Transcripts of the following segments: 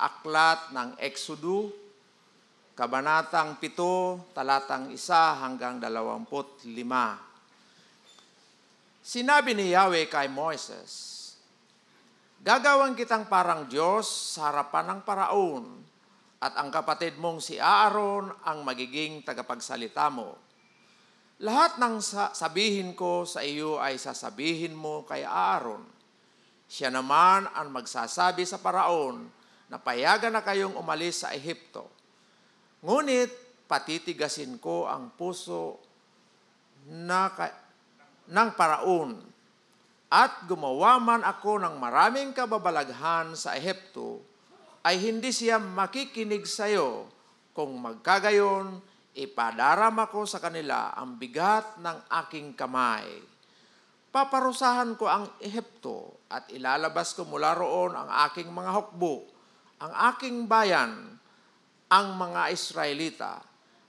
aklat ng Exodo, Kabanatang 7, talatang 1 hanggang 25. Sinabi ni Yahweh kay Moises, Gagawin kitang parang Diyos sa harapan ng paraon at ang kapatid mong si Aaron ang magiging tagapagsalita mo. Lahat ng sabihin ko sa iyo ay sasabihin mo kay Aaron. Siya naman ang magsasabi sa paraon na payagan na kayong umalis sa Ehipto. Ngunit patitigasin ko ang puso na ka, ng paraon at gumawa man ako ng maraming kababalaghan sa Ehipto, ay hindi siya makikinig sa iyo kung magkagayon, ipadaram ako sa kanila ang bigat ng aking kamay. Paparusahan ko ang Ehipto at ilalabas ko mula roon ang aking mga hukbo, ang aking bayan, ang mga Israelita.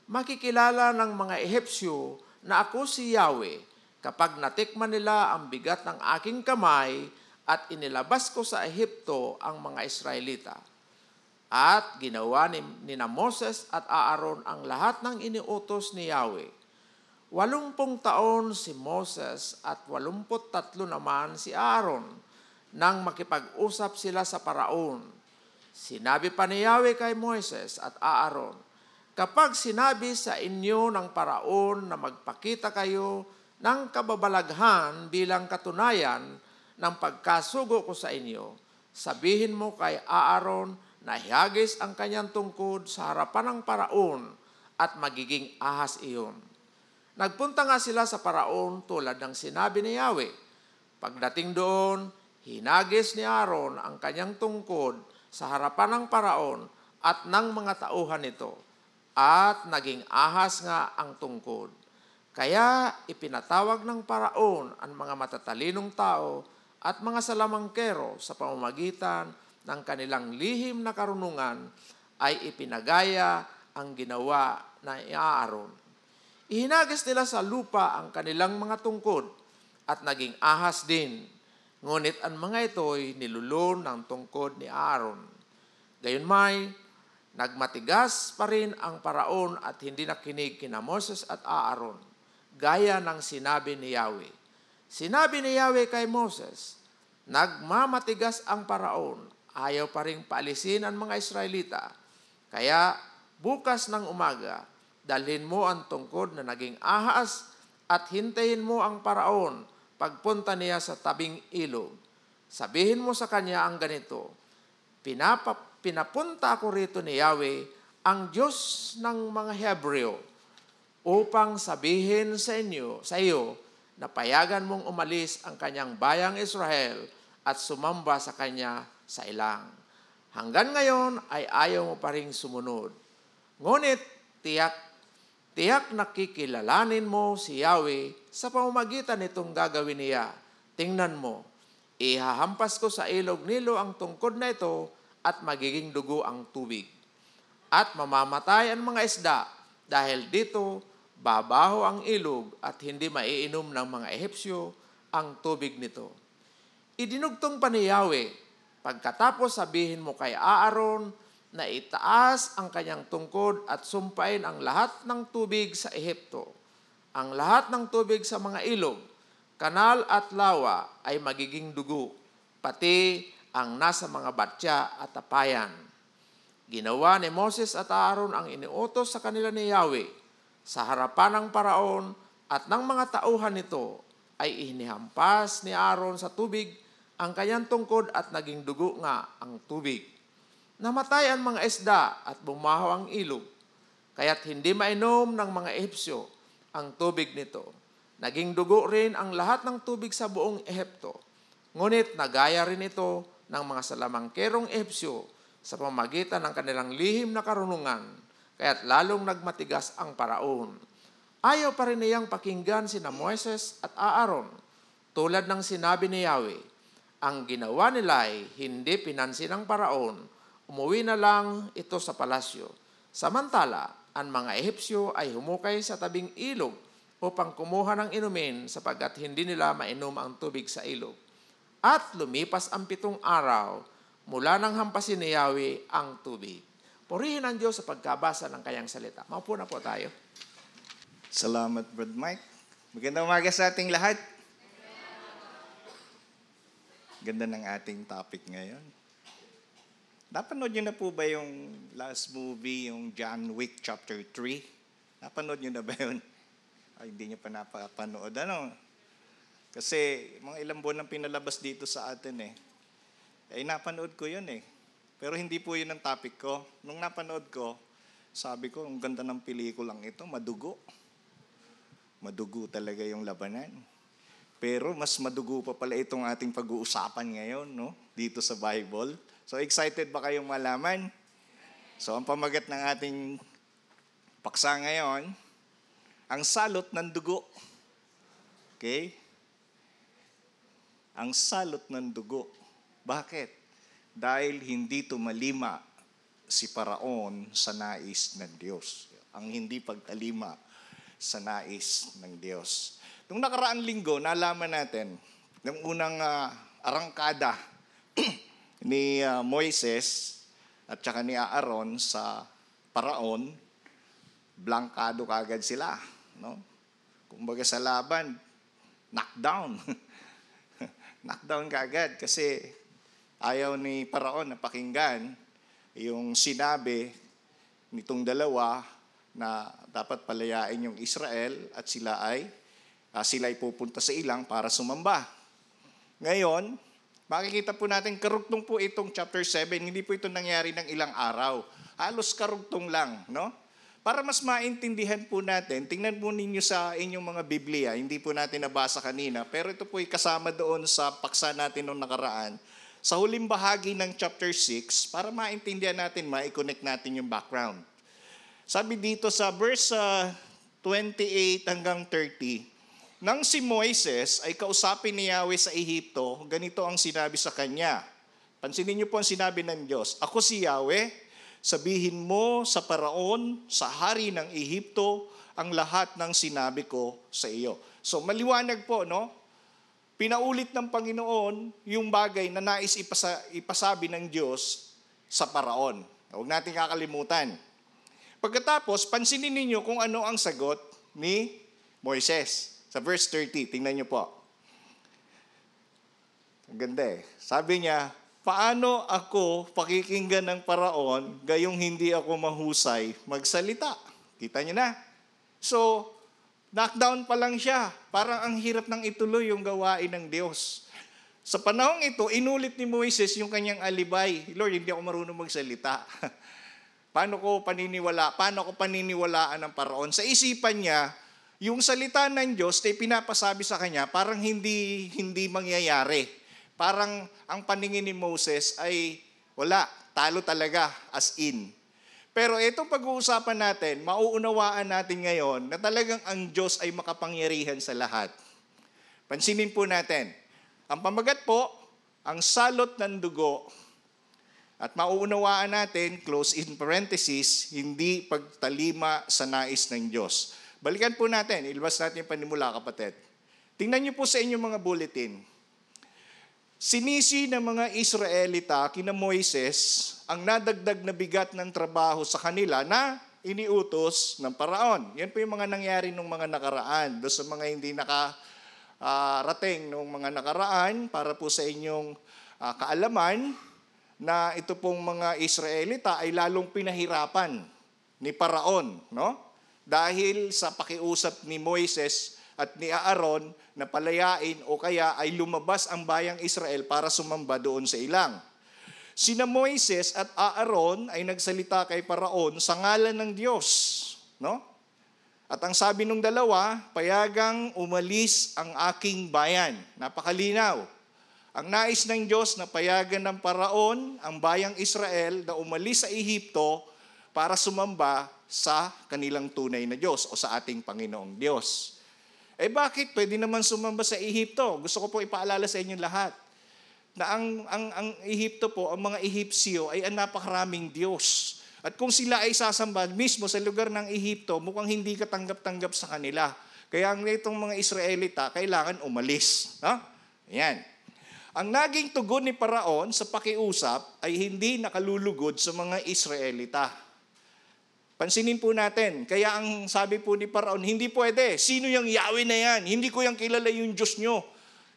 Makikilala ng mga Ehipsyo na ako si Yahweh kapag natikman nila ang bigat ng aking kamay at inilabas ko sa Ehipto ang mga Israelita. At ginawa ni, ni na Moses at Aaron ang lahat ng iniutos ni Yahweh. Walumpung taon si Moses at walumput tatlo naman si Aaron nang makipag-usap sila sa paraon. Sinabi pa ni Yahweh kay Moses at Aaron, Kapag sinabi sa inyo ng paraon na magpakita kayo ng kababalaghan bilang katunayan ng pagkasugo ko sa inyo. Sabihin mo kay Aaron na hiyagis ang kanyang tungkod sa harapan ng paraon at magiging ahas iyon. Nagpunta nga sila sa paraon tulad ng sinabi ni Yahweh. Pagdating doon, hinagis ni Aaron ang kanyang tungkod sa harapan ng paraon at ng mga tauhan nito at naging ahas nga ang tungkod. Kaya ipinatawag ng paraon ang mga matatalinong tao at mga salamangkero sa pamamagitan ng kanilang lihim na karunungan ay ipinagaya ang ginawa na Aaron. Ihinagis nila sa lupa ang kanilang mga tungkod at naging ahas din. Ngunit ang mga ito'y nilulon ng tungkod ni Aaron. Gayunmay, nagmatigas pa rin ang paraon at hindi nakinig kina Moses at Aaron gaya ng sinabi ni Yahweh. Sinabi ni Yahweh kay Moses, nagmamatigas ang paraon, ayaw pa rin paalisin ang mga Israelita. Kaya bukas ng umaga, dalhin mo ang tungkod na naging ahas at hintayin mo ang paraon pagpunta niya sa tabing ilog. Sabihin mo sa kanya ang ganito, Pinapa, pinapunta ako rito ni Yahweh, ang Diyos ng mga Hebreo, upang sabihin sa inyo, sa iyo, na payagan mong umalis ang kanyang bayang Israel at sumamba sa kanya sa ilang. Hanggang ngayon ay ayaw mo pa rin sumunod. Ngunit tiyak, tiyak nakikilalanin mo si Yahweh sa pamamagitan nitong gagawin niya. Tingnan mo, ihahampas ko sa ilog nilo ang tungkod na ito at magiging dugo ang tubig. At mamamatay ang mga isda dahil dito babaho ang ilog at hindi maiinom ng mga Ehipsyo ang tubig nito. Idinugtong pa ni Yahweh, pagkatapos sabihin mo kay Aaron na itaas ang kanyang tungkod at sumpain ang lahat ng tubig sa Ehipto. Ang lahat ng tubig sa mga ilog, kanal at lawa ay magiging dugo, pati ang nasa mga batya at tapayan. Ginawa ni Moses at Aaron ang iniutos sa kanila ni Yahweh sa harapan ng paraon at ng mga tauhan nito ay inihampas ni Aaron sa tubig ang kanyang tungkod at naging dugo nga ang tubig. Namatay ang mga isda at bumaho ang ilog, kaya't hindi mainom ng mga Ehipsyo ang tubig nito. Naging dugo rin ang lahat ng tubig sa buong Ehipto. Ngunit nagaya rin ito ng mga salamangkerong Ehipsyo sa pamagitan ng kanilang lihim na karunungan kaya't lalong nagmatigas ang paraon. Ayaw pa rin niyang pakinggan sina Moises at Aaron, tulad ng sinabi ni Yahweh. Ang ginawa nila ay hindi pinansin ng paraon, umuwi na lang ito sa palasyo. Samantala, ang mga Ehipsyo ay humukay sa tabing ilog upang kumuha ng inumin sapagkat hindi nila mainom ang tubig sa ilog. At lumipas ang pitong araw, mula ng hampasin ni Yahweh ang tubig. Purihin ang Diyos sa pagkabasa ng kayang salita. Maupo na po tayo. Salamat, Brad Mike. Magandang umaga sa ating lahat. Ganda ng ating topic ngayon. Napanood nyo na po ba yung last movie, yung John Wick Chapter 3? Napanood nyo na ba yun? Ay, hindi nyo pa napapanood. Ano? Kasi mga ilang buwan ang pinalabas dito sa atin eh. Eh, napanood ko yun eh. Pero hindi po yun ang topic ko. Nung napanood ko, sabi ko, ang ganda ng pelikulang ito, madugo. Madugo talaga yung labanan. Pero mas madugo pa pala itong ating pag-uusapan ngayon, no? Dito sa Bible. So excited ba kayong malaman? So ang pamagat ng ating paksa ngayon, ang salot ng dugo. Okay? Ang salot ng dugo. Bakit? Dahil hindi tumalima si Paraon sa nais ng Diyos. Ang hindi pagtalima sa nais ng Diyos. Nung nakaraang linggo, nalaman natin, ng unang uh, arangkada ni uh, Moises at saka ni Aaron sa paraon, blankado kagad sila. No? Kumbaga sa laban, knockdown. knockdown kagad kasi ayaw ni Paraon na pakinggan yung sinabi nitong dalawa na dapat palayain yung Israel at sila ay uh, sila ay pupunta sa ilang para sumamba. Ngayon, makikita po natin karugtong po itong chapter 7, hindi po ito nangyari ng ilang araw. Halos karugtong lang, no? Para mas maintindihan po natin, tingnan po ninyo sa inyong mga Biblia, hindi po natin nabasa kanina, pero ito po ay kasama doon sa paksa natin noong nakaraan. Sa huling bahagi ng chapter 6, para maintindihan natin, ma-connect natin yung background. Sabi dito sa verse uh, 28 hanggang 30, nang si Moises ay kausapin ni Yahweh sa Ehipto, ganito ang sinabi sa kanya. Pansinin niyo po ang sinabi ng Diyos. Ako si Yahweh, sabihin mo sa paraon, sa hari ng Ehipto, ang lahat ng sinabi ko sa iyo. So maliwanag po, no? Pinaulit ng Panginoon yung bagay na nais ipasa, ipasabi ng Diyos sa paraon. Huwag natin kakalimutan. Pagkatapos, pansinin ninyo kung ano ang sagot ni Moises. Sa verse 30, tingnan nyo po. Ang ganda eh. Sabi niya, paano ako pakikinggan ng paraon gayong hindi ako mahusay magsalita? Kita niyo na. So, knockdown pa lang siya. Parang ang hirap nang ituloy yung gawain ng Diyos. Sa panahong ito, inulit ni Moises yung kanyang alibay. Lord, hindi ako marunong magsalita. Paano ko paniniwala? Paano ko paniniwalaan ng paraon? Sa isipan niya, yung salita ng Diyos ay pinapasabi sa kanya parang hindi hindi mangyayari. Parang ang paningin ni Moses ay wala, talo talaga as in. Pero itong pag-uusapan natin, mauunawaan natin ngayon na talagang ang Diyos ay makapangyarihan sa lahat. Pansinin po natin. Ang pamagat po, ang salot ng dugo at mauunawaan natin, close in parenthesis, hindi pagtalima sa nais ng Diyos. Balikan po natin, ilabas natin yung panimula, kapatid. Tingnan niyo po sa inyong mga bulletin. Sinisi ng mga Israelita kina Moises ang nadagdag na bigat ng trabaho sa kanila na iniutos ng paraon. Yan po yung mga nangyari nung mga nakaraan. Doon sa mga hindi nakarating uh, nung mga nakaraan, para po sa inyong uh, kaalaman, na ito pong mga Israelita ay lalong pinahirapan ni Paraon, no? Dahil sa pakiusap ni Moises at ni Aaron na palayain o kaya ay lumabas ang bayang Israel para sumamba doon sa ilang. Sina Moises at Aaron ay nagsalita kay Paraon sa ngalan ng Diyos, no? At ang sabi ng dalawa, payagang umalis ang aking bayan. Napakalinaw ang nais ng Diyos na payagan ng paraon ang bayang Israel na umalis sa Ehipto para sumamba sa kanilang tunay na Diyos o sa ating Panginoong Diyos. Eh bakit pwede naman sumamba sa Ehipto? Gusto ko po ipaalala sa inyo lahat na ang, ang, ang Ehipto po, ang mga Ehipsyo ay ang napakaraming Diyos. At kung sila ay sasamba mismo sa lugar ng Ehipto, mukhang hindi katanggap-tanggap sa kanila. Kaya ang itong mga Israelita, kailangan umalis. No? Ayan. Ang naging tugon ni Paraon sa pakiusap ay hindi nakalulugod sa mga Israelita. Pansinin po natin, kaya ang sabi po ni Paraon, hindi pwede. Sino yung Yahweh na yan? Hindi ko yung kilala yung Diyos nyo.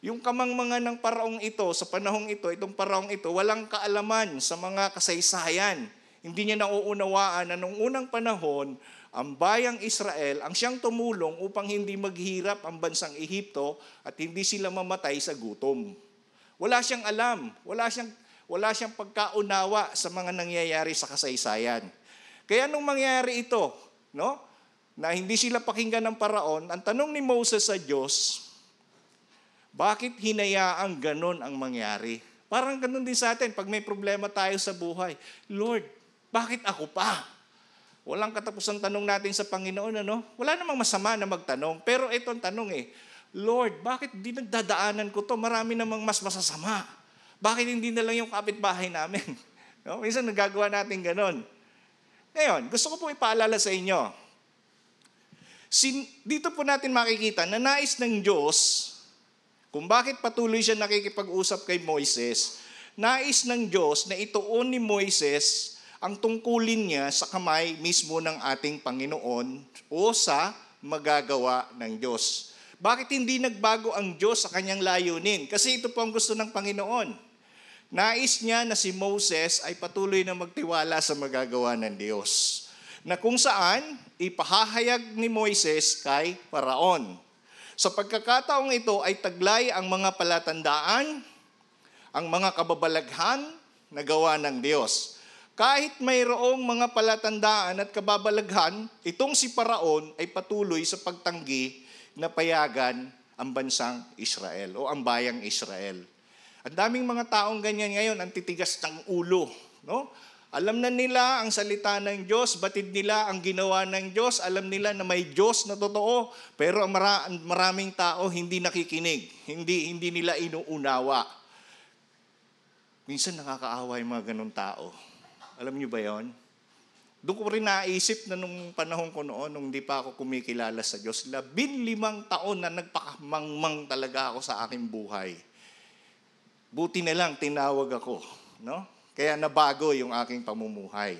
Yung kamangmangan ng paraong ito, sa panahong ito, itong paraong ito, walang kaalaman sa mga kasaysayan. Hindi niya nauunawaan na nung unang panahon, ang bayang Israel ang siyang tumulong upang hindi maghirap ang bansang Ehipto at hindi sila mamatay sa gutom. Wala siyang alam, wala siyang, wala siyang pagkaunawa sa mga nangyayari sa kasaysayan. Kaya nung mangyari ito, no, na hindi sila pakinggan ng paraon, ang tanong ni Moses sa Diyos, bakit hinayaang ganon ang mangyari? Parang ganon din sa atin pag may problema tayo sa buhay. Lord, bakit ako pa? Walang katapusang tanong natin sa Panginoon, ano? Wala namang masama na magtanong. Pero ito ang tanong eh, Lord, bakit di nagdadaanan ko to? Marami namang mas masasama. Bakit hindi na lang yung kapitbahay namin? No? Minsan nagagawa natin ganon. Ngayon, gusto ko po ipaalala sa inyo. Sin, dito po natin makikita na nais ng Diyos, kung bakit patuloy siya nakikipag-usap kay Moises, nais ng Diyos na ituon ni Moises ang tungkulin niya sa kamay mismo ng ating Panginoon o sa magagawa ng Diyos. Bakit hindi nagbago ang Diyos sa kanyang layunin? Kasi ito po ang gusto ng Panginoon. Nais niya na si Moses ay patuloy na magtiwala sa magagawa ng Diyos. Na kung saan ipahahayag ni Moises kay Paraon. Sa pagkakataong ito ay taglay ang mga palatandaan, ang mga kababalaghan na gawa ng Diyos. Kahit mayroong mga palatandaan at kababalaghan, itong si Paraon ay patuloy sa pagtanggi na payagan ang bansang Israel o ang bayang Israel. Ang daming mga taong ganyan ngayon, ang titigas ng ulo. No? Alam na nila ang salita ng Diyos, batid nila ang ginawa ng Diyos, alam nila na may Diyos na totoo, pero mara- maraming tao hindi nakikinig, hindi, hindi nila inuunawa. Minsan nakakaawa yung mga ganun tao. Alam niyo ba yon? Doon ko rin naisip na nung panahon ko noon, nung hindi pa ako kumikilala sa Diyos, labin limang taon na nagpakamangmang talaga ako sa aking buhay. Buti na lang tinawag ako, no? Kaya nabago yung aking pamumuhay.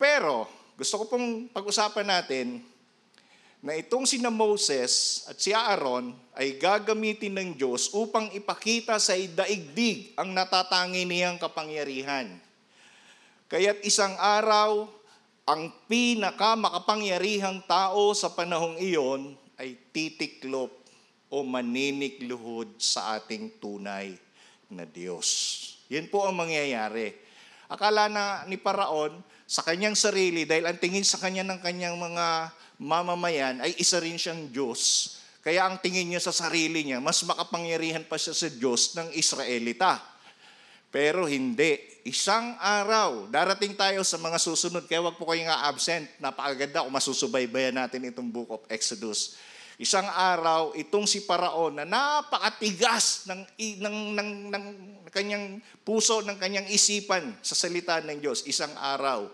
Pero, gusto ko pong pag-usapan natin na itong sina Moses at si Aaron ay gagamitin ng Diyos upang ipakita sa daigdig ang natatangi niyang kapangyarihan. Kaya't isang araw, ang pinakamakapangyarihang tao sa panahong iyon ay titiklop o maninikluhod sa ating tunay na Diyos. Yan po ang mangyayari. Akala na ni Paraon sa kanyang sarili, dahil ang tingin sa kanya ng kanyang mga mamamayan ay isa rin siyang Diyos. Kaya ang tingin niya sa sarili niya, mas makapangyarihan pa siya sa Diyos ng Israelita. Pero hindi. Isang araw, darating tayo sa mga susunod, kaya wag po kayong absent. Napakaganda kung masusubaybayan natin itong book of Exodus. Isang araw, itong si Paraon na napakatigas ng, ng, ng, ng kanyang puso, ng kanyang isipan sa salita ng Diyos. Isang araw,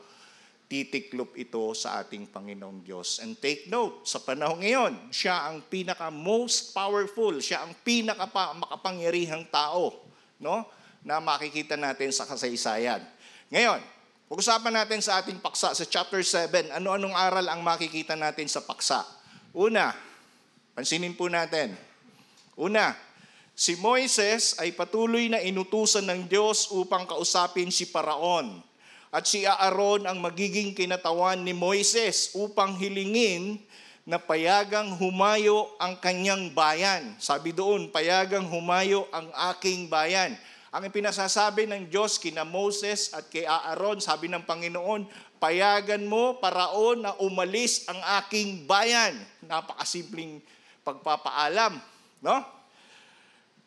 titiklop ito sa ating Panginoong Diyos. And take note, sa panahon ngayon, siya ang pinaka most powerful, siya ang pinaka makapangyarihang tao, no? na makikita natin sa kasaysayan. Ngayon, pag-usapan natin sa ating paksa sa chapter 7, ano-anong aral ang makikita natin sa paksa. Una, pansinin po natin. Una, si Moises ay patuloy na inutusan ng Diyos upang kausapin si Paraon. At si Aaron ang magiging kinatawan ni Moises upang hilingin na payagang humayo ang kanyang bayan. Sabi doon, payagang humayo ang aking bayan. Ang pinasasabi ng Diyos kina Moses at kay Aaron, sabi ng Panginoon, payagan mo, paraon, na umalis ang aking bayan. Napakasimpleng pagpapaalam. No?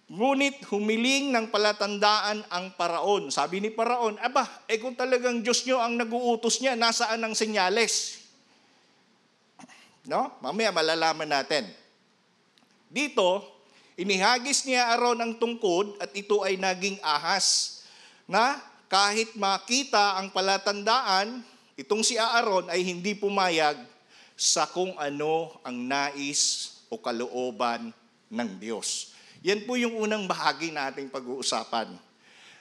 Ngunit humiling ng palatandaan ang paraon. Sabi ni paraon, aba, eh kung talagang Diyos nyo ang naguutos niya, nasaan ang senyales? No? Mamaya malalaman natin. Dito, Inihagis niya Aaron ang tungkod at ito ay naging ahas na kahit makita ang palatandaan, itong si Aaron ay hindi pumayag sa kung ano ang nais o kalooban ng Diyos. Yan po yung unang bahagi nating pag-uusapan.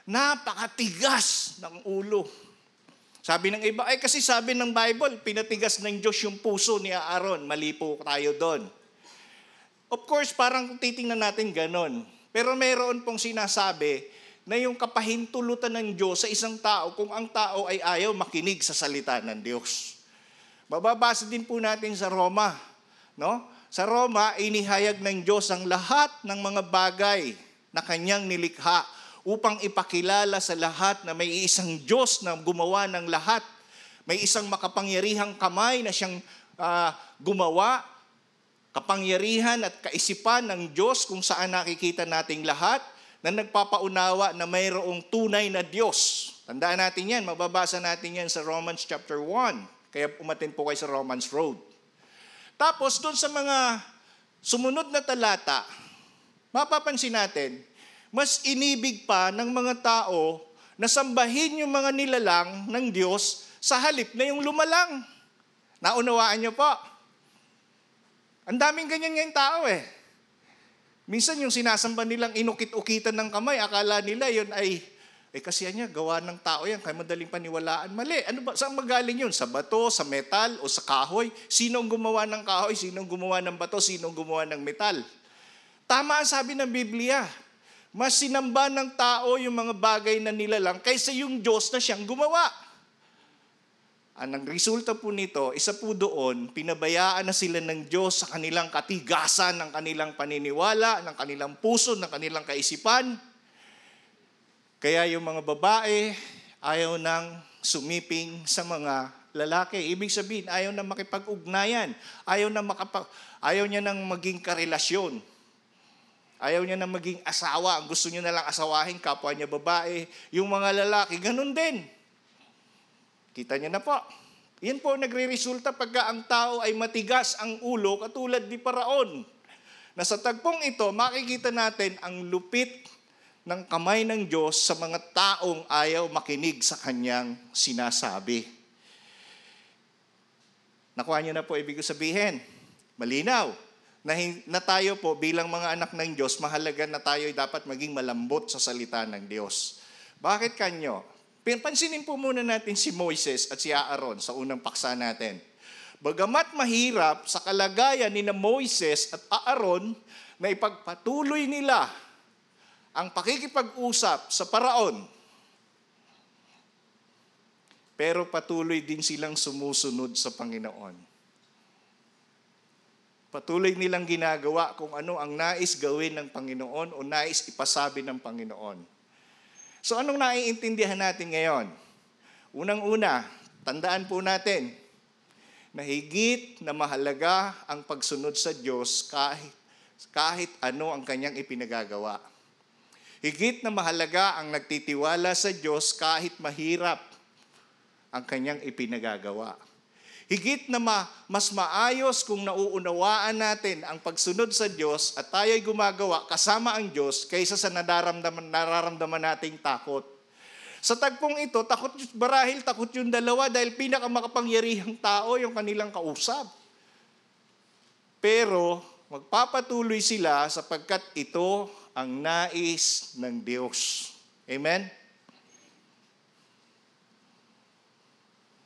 Napakatigas ng ulo. Sabi ng iba, ay kasi sabi ng Bible, pinatigas ng Diyos yung puso ni Aaron. Mali po tayo doon. Of course, parang titingnan natin ganon. Pero meron pong sinasabi na yung kapahintulutan ng Diyos sa isang tao kung ang tao ay ayaw makinig sa salita ng Diyos. Mababasa din po natin sa Roma. No? Sa Roma, inihayag ng Diyos ang lahat ng mga bagay na kanyang nilikha upang ipakilala sa lahat na may isang Diyos na gumawa ng lahat. May isang makapangyarihang kamay na siyang uh, gumawa, kapangyarihan at kaisipan ng Diyos kung saan nakikita nating lahat na nagpapaunawa na mayroong tunay na Diyos. Tandaan natin yan, mababasa natin yan sa Romans chapter 1. Kaya umatin po kayo sa Romans Road. Tapos doon sa mga sumunod na talata, mapapansin natin, mas inibig pa ng mga tao na sambahin yung mga nilalang ng Diyos sa halip na yung lumalang. Naunawaan niyo po? Ang daming ganyan ngayong tao eh. Minsan yung sinasamba nilang inukit-ukitan ng kamay, akala nila yun ay, eh kasi niya, gawa ng tao yan, kaya madaling paniwalaan. Mali. Ano ba? Saan magaling yun? Sa bato, sa metal, o sa kahoy? Sino ang gumawa ng kahoy? Sino ang gumawa ng bato? Sino ang gumawa ng metal? Tama ang sabi ng Biblia. Mas sinamba ng tao yung mga bagay na nilalang kaysa yung Diyos na siyang gumawa. Ang resulta po nito, isa po doon, pinabayaan na sila ng Diyos sa kanilang katigasan, ng kanilang paniniwala, ng kanilang puso, ng kanilang kaisipan. Kaya yung mga babae, ayaw nang sumiping sa mga lalaki. Ibig sabihin, ayaw na makipag-ugnayan. Ayaw, na makapag, ayaw niya nang maging karelasyon. Ayaw niya na maging asawa. Ang gusto niya na lang asawahin, kapwa niya babae. Yung mga lalaki, ganun din. Kita niyo na po. Yan po nagre-resulta pagka ang tao ay matigas ang ulo katulad ni Paraon. Na sa tagpong ito, makikita natin ang lupit ng kamay ng Diyos sa mga taong ayaw makinig sa kanyang sinasabi. Nakuha niyo na po ibig sabihin. Malinaw na, na tayo po bilang mga anak ng Diyos, mahalaga na tayo ay dapat maging malambot sa salita ng Diyos. Bakit kanyo? Pansinin po muna natin si Moises at si Aaron sa unang paksa natin. Bagamat mahirap sa kalagayan ni na Moises at Aaron na ipagpatuloy nila ang pakikipag-usap sa paraon, pero patuloy din silang sumusunod sa Panginoon. Patuloy nilang ginagawa kung ano ang nais gawin ng Panginoon o nais ipasabi ng Panginoon. So anong naiintindihan natin ngayon? Unang-una, tandaan po natin na higit na mahalaga ang pagsunod sa Diyos kahit, kahit ano ang kanyang ipinagagawa. Higit na mahalaga ang nagtitiwala sa Diyos kahit mahirap ang kanyang ipinagagawa. Higit na ma, mas maayos kung nauunawaan natin ang pagsunod sa Diyos at tayo ay gumagawa kasama ang Diyos kaysa sa nararamdaman, nararamdaman nating takot. Sa tagpong ito, takot barahil takot yung dalawa dahil pinakamakapangyarihang tao yung kanilang kausap. Pero magpapatuloy sila sapagkat ito ang nais ng Diyos. Amen?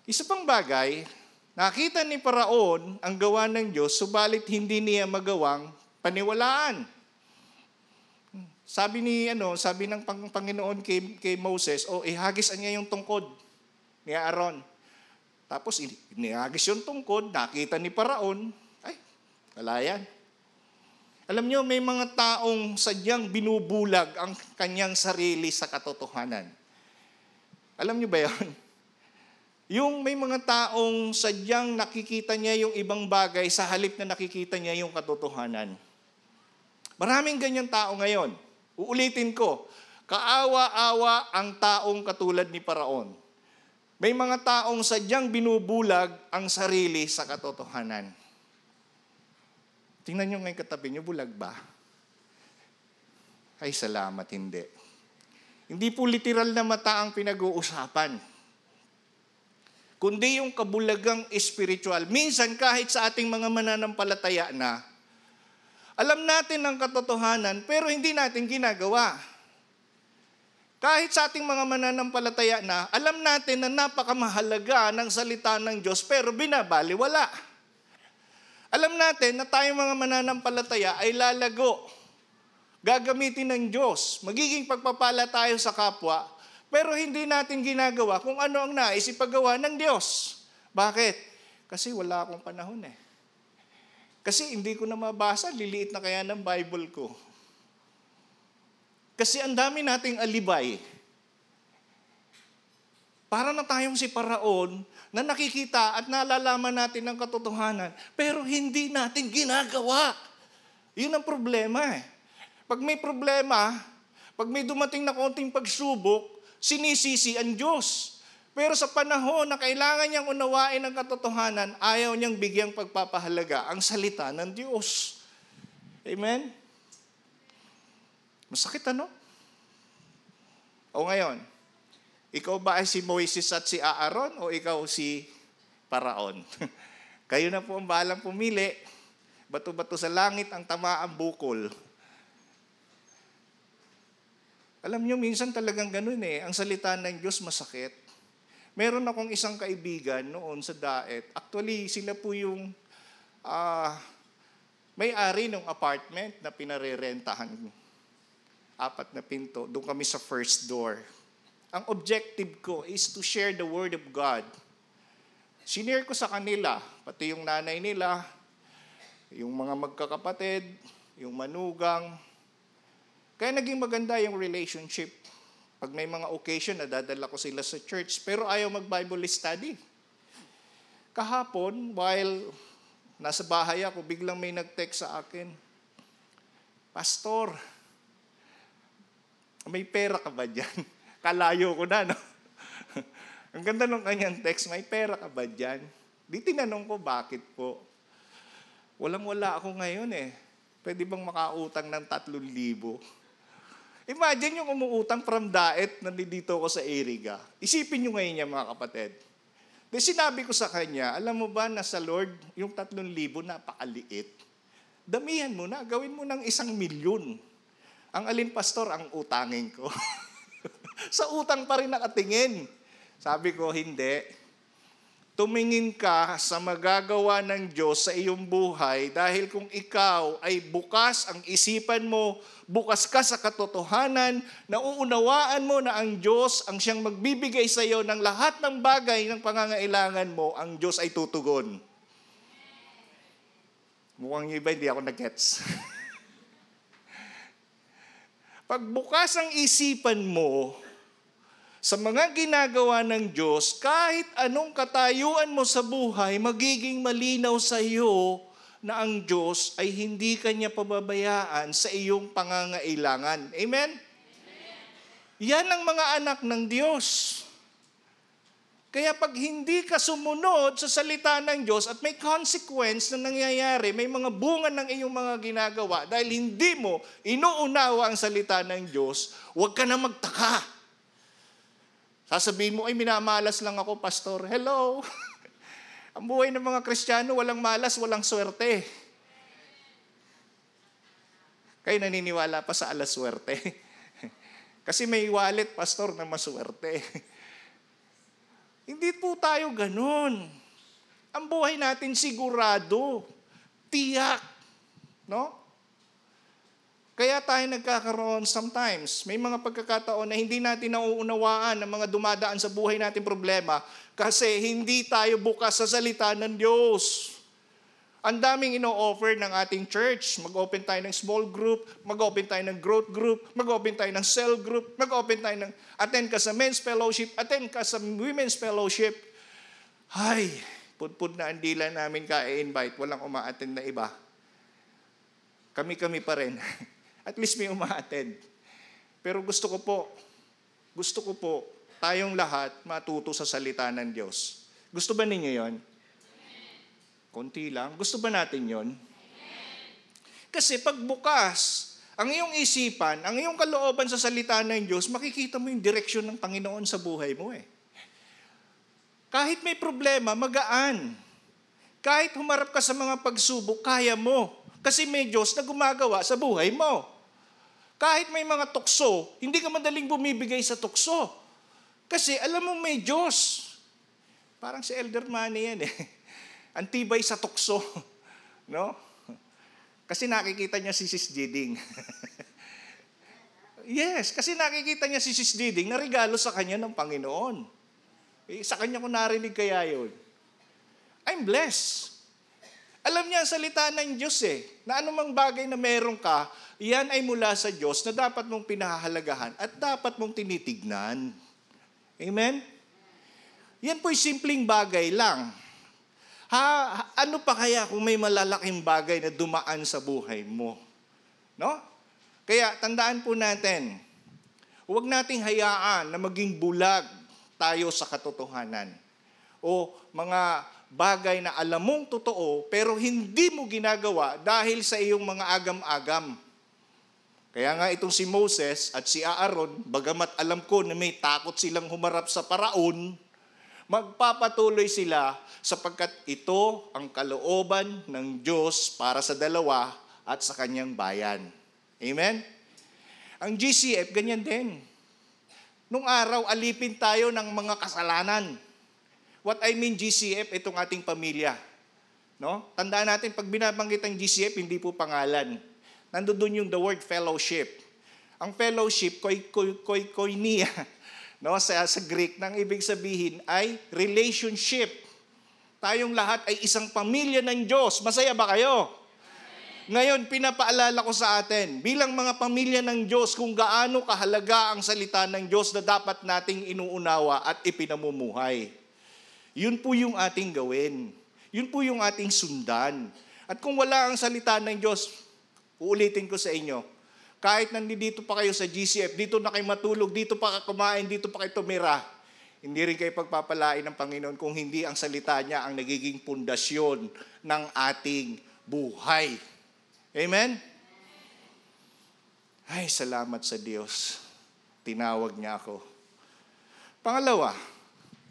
Isa pang bagay, Nakita ni Paraon ang gawa ng Diyos, subalit hindi niya magawang paniwalaan. Sabi ni ano, sabi ng Panginoon kay, kay Moses, oh, ihagisan niya yung tungkod ni Aaron. Tapos inihagis yung tungkod, nakita ni Paraon, ay, wala yan. Alam niyo, may mga taong sadyang binubulag ang kanyang sarili sa katotohanan. Alam niyo ba yan? Yung may mga taong sadyang nakikita niya yung ibang bagay sa halip na nakikita niya yung katotohanan. Maraming ganyan tao ngayon. Uulitin ko, kaawa-awa ang taong katulad ni Paraon. May mga taong sadyang binubulag ang sarili sa katotohanan. Tingnan nyo ngayon katabi nyo, bulag ba? Ay, salamat, hindi. Hindi po literal na mata ang pinag-uusapan kundi yung kabulagang espiritual. Minsan kahit sa ating mga mananampalataya na, Alam natin ang katotohanan, pero hindi natin ginagawa. Kahit sa ating mga mananampalataya na, alam natin na napakamahalaga ng salita ng Diyos, pero binabaliwala. Alam natin na tayong mga mananampalataya ay lalago. Gagamitin ng Diyos. Magiging pagpapala tayo sa kapwa, pero hindi natin ginagawa kung ano ang nais ipagawa ng Diyos. Bakit? Kasi wala akong panahon eh. Kasi hindi ko na mabasa, liliit na kaya ng Bible ko. Kasi ang dami nating alibay. Para na tayong si Paraon na nakikita at nalalaman natin ang katotohanan, pero hindi natin ginagawa. Yun ang problema eh. Pag may problema, pag may dumating na konting pagsubok, sinisisi ang Diyos. Pero sa panahon na kailangan niyang unawain ang katotohanan, ayaw niyang bigyang pagpapahalaga ang salita ng Diyos. Amen? Masakit ano? O ngayon, ikaw ba ay si Moises at si Aaron o ikaw si Paraon? Kayo na po ang bahalang pumili. Bato-bato sa langit ang tamaang bukol. Alam nyo, minsan talagang ganun eh. Ang salita ng Diyos masakit. Meron akong isang kaibigan noon sa Daet. Actually, sila po yung ah, may-ari ng apartment na pinarerentahan. Apat na pinto. Doon kami sa first door. Ang objective ko is to share the Word of God. Sinare ko sa kanila, pati yung nanay nila, yung mga magkakapatid, yung manugang. Kaya naging maganda yung relationship. Pag may mga occasion, nadadala ko sila sa church, pero ayaw mag-Bible study. Kahapon, while nasa bahay ako, biglang may nag-text sa akin, Pastor, may pera ka ba dyan? Kalayo ko na, no? Ang ganda nung kanyang text, may pera ka ba dyan? Di tinanong ko, bakit po? Walang-wala ako ngayon eh. Pwede bang makautang ng 3,000? Imagine yung umuutang from Daet na dito ako sa Eriga. Isipin nyo ngayon yan mga kapatid. Di sinabi ko sa kanya, alam mo ba na sa Lord, yung 3,000 napakaliit. Damihan mo na, gawin mo ng isang milyon. Ang alin pastor, ang utangin ko. sa utang pa rin nakatingin. Sabi ko, hindi. Tumingin ka sa magagawa ng Diyos sa iyong buhay dahil kung ikaw ay bukas ang isipan mo, bukas ka sa katotohanan, nauunawaan mo na ang Diyos ang siyang magbibigay sa iyo ng lahat ng bagay ng pangangailangan mo, ang Diyos ay tutugon. Mukhang iba, hindi ako nag-gets. Pag bukas ang isipan mo sa mga ginagawa ng Diyos, kahit anong katayuan mo sa buhay, magiging malinaw sa iyo na ang Diyos ay hindi kanya pababayaan sa iyong pangangailangan. Amen? Yan ang mga anak ng Diyos. Kaya pag hindi ka sumunod sa salita ng Diyos at may consequence na nangyayari, may mga bunga ng iyong mga ginagawa dahil hindi mo inuunawa ang salita ng Diyos, huwag ka na magtaka. Sasabihin mo, ay minamalas lang ako, pastor. Hello! ang buhay ng mga Kristiyano, walang malas, walang swerte. Kayo naniniwala pa sa alas swerte. Kasi may wallet, pastor, na maswerte. Hindi po tayo ganun. Ang buhay natin sigurado, tiyak, no? Kaya tayo nagkakaroon sometimes, may mga pagkakataon na hindi natin nauunawaan ang mga dumadaan sa buhay natin problema kasi hindi tayo bukas sa salita ng Diyos. Ang daming ino-offer ng ating church. Mag-open tayo ng small group, mag-open tayo ng growth group, mag-open tayo ng cell group, mag-open tayo ng attend ka sa men's fellowship, attend ka sa women's fellowship. Ay, pudpud na ang dila namin ka-invite, walang uma-attend na iba. Kami-kami pa rin. At least may uma-attend. Pero gusto ko po, gusto ko po, tayong lahat matuto sa salita ng Diyos. Gusto ba ninyo yon? Konti lang. Gusto ba natin yon? Kasi pag bukas, ang iyong isipan, ang iyong kalooban sa salita ng Diyos, makikita mo yung direksyon ng Panginoon sa buhay mo eh. Kahit may problema, magaan. Kahit humarap ka sa mga pagsubok, kaya mo. Kasi may Diyos na gumagawa sa buhay mo. Kahit may mga tukso, hindi ka madaling bumibigay sa tukso. Kasi alam mo may Diyos. Parang si Elder Manny yan eh. Antibay sa tukso. No? Kasi nakikita niya si Sis Diding. yes, kasi nakikita niya si Sis Diding na regalo sa kanya ng Panginoon. Eh, sa kanya ko narinig kaya yun. I'm blessed. Alam niya ang salita ng Diyos eh, na anumang bagay na meron ka, yan ay mula sa Diyos na dapat mong pinahahalagahan at dapat mong tinitignan. Amen? Yan po'y simpleng bagay lang. Ha, ano pa kaya kung may malalaking bagay na dumaan sa buhay mo? No? Kaya tandaan po natin, huwag nating hayaan na maging bulag tayo sa katotohanan. O mga bagay na alam mong totoo pero hindi mo ginagawa dahil sa iyong mga agam-agam. Kaya nga itong si Moses at si Aaron, bagamat alam ko na may takot silang humarap sa paraon, magpapatuloy sila sapagkat ito ang kalooban ng Diyos para sa dalawa at sa kanyang bayan. Amen? Ang GCF, ganyan din. Nung araw, alipin tayo ng mga kasalanan. What I mean GCF, itong ating pamilya. No? Tandaan natin, pag binabanggit ang GCF, hindi po pangalan. Nandoon yung the word fellowship. Ang fellowship, koi, koi, koi, koinia, no? sa, sa Greek, nang ibig sabihin ay relationship. Tayong lahat ay isang pamilya ng Diyos. Masaya ba kayo? Ngayon, pinapaalala ko sa atin, bilang mga pamilya ng Diyos, kung gaano kahalaga ang salita ng Diyos na dapat nating inuunawa at ipinamumuhay. Yun po yung ating gawin. Yun po yung ating sundan. At kung wala ang salita ng Diyos, uulitin ko sa inyo, kahit nandito pa kayo sa GCF, dito na kayo matulog, dito pa kayo kumain, dito pa kayo tumira, hindi rin kayo pagpapalain ng Panginoon kung hindi ang salita niya ang nagiging pundasyon ng ating buhay. Amen? Ay, salamat sa Diyos. Tinawag niya ako. Pangalawa,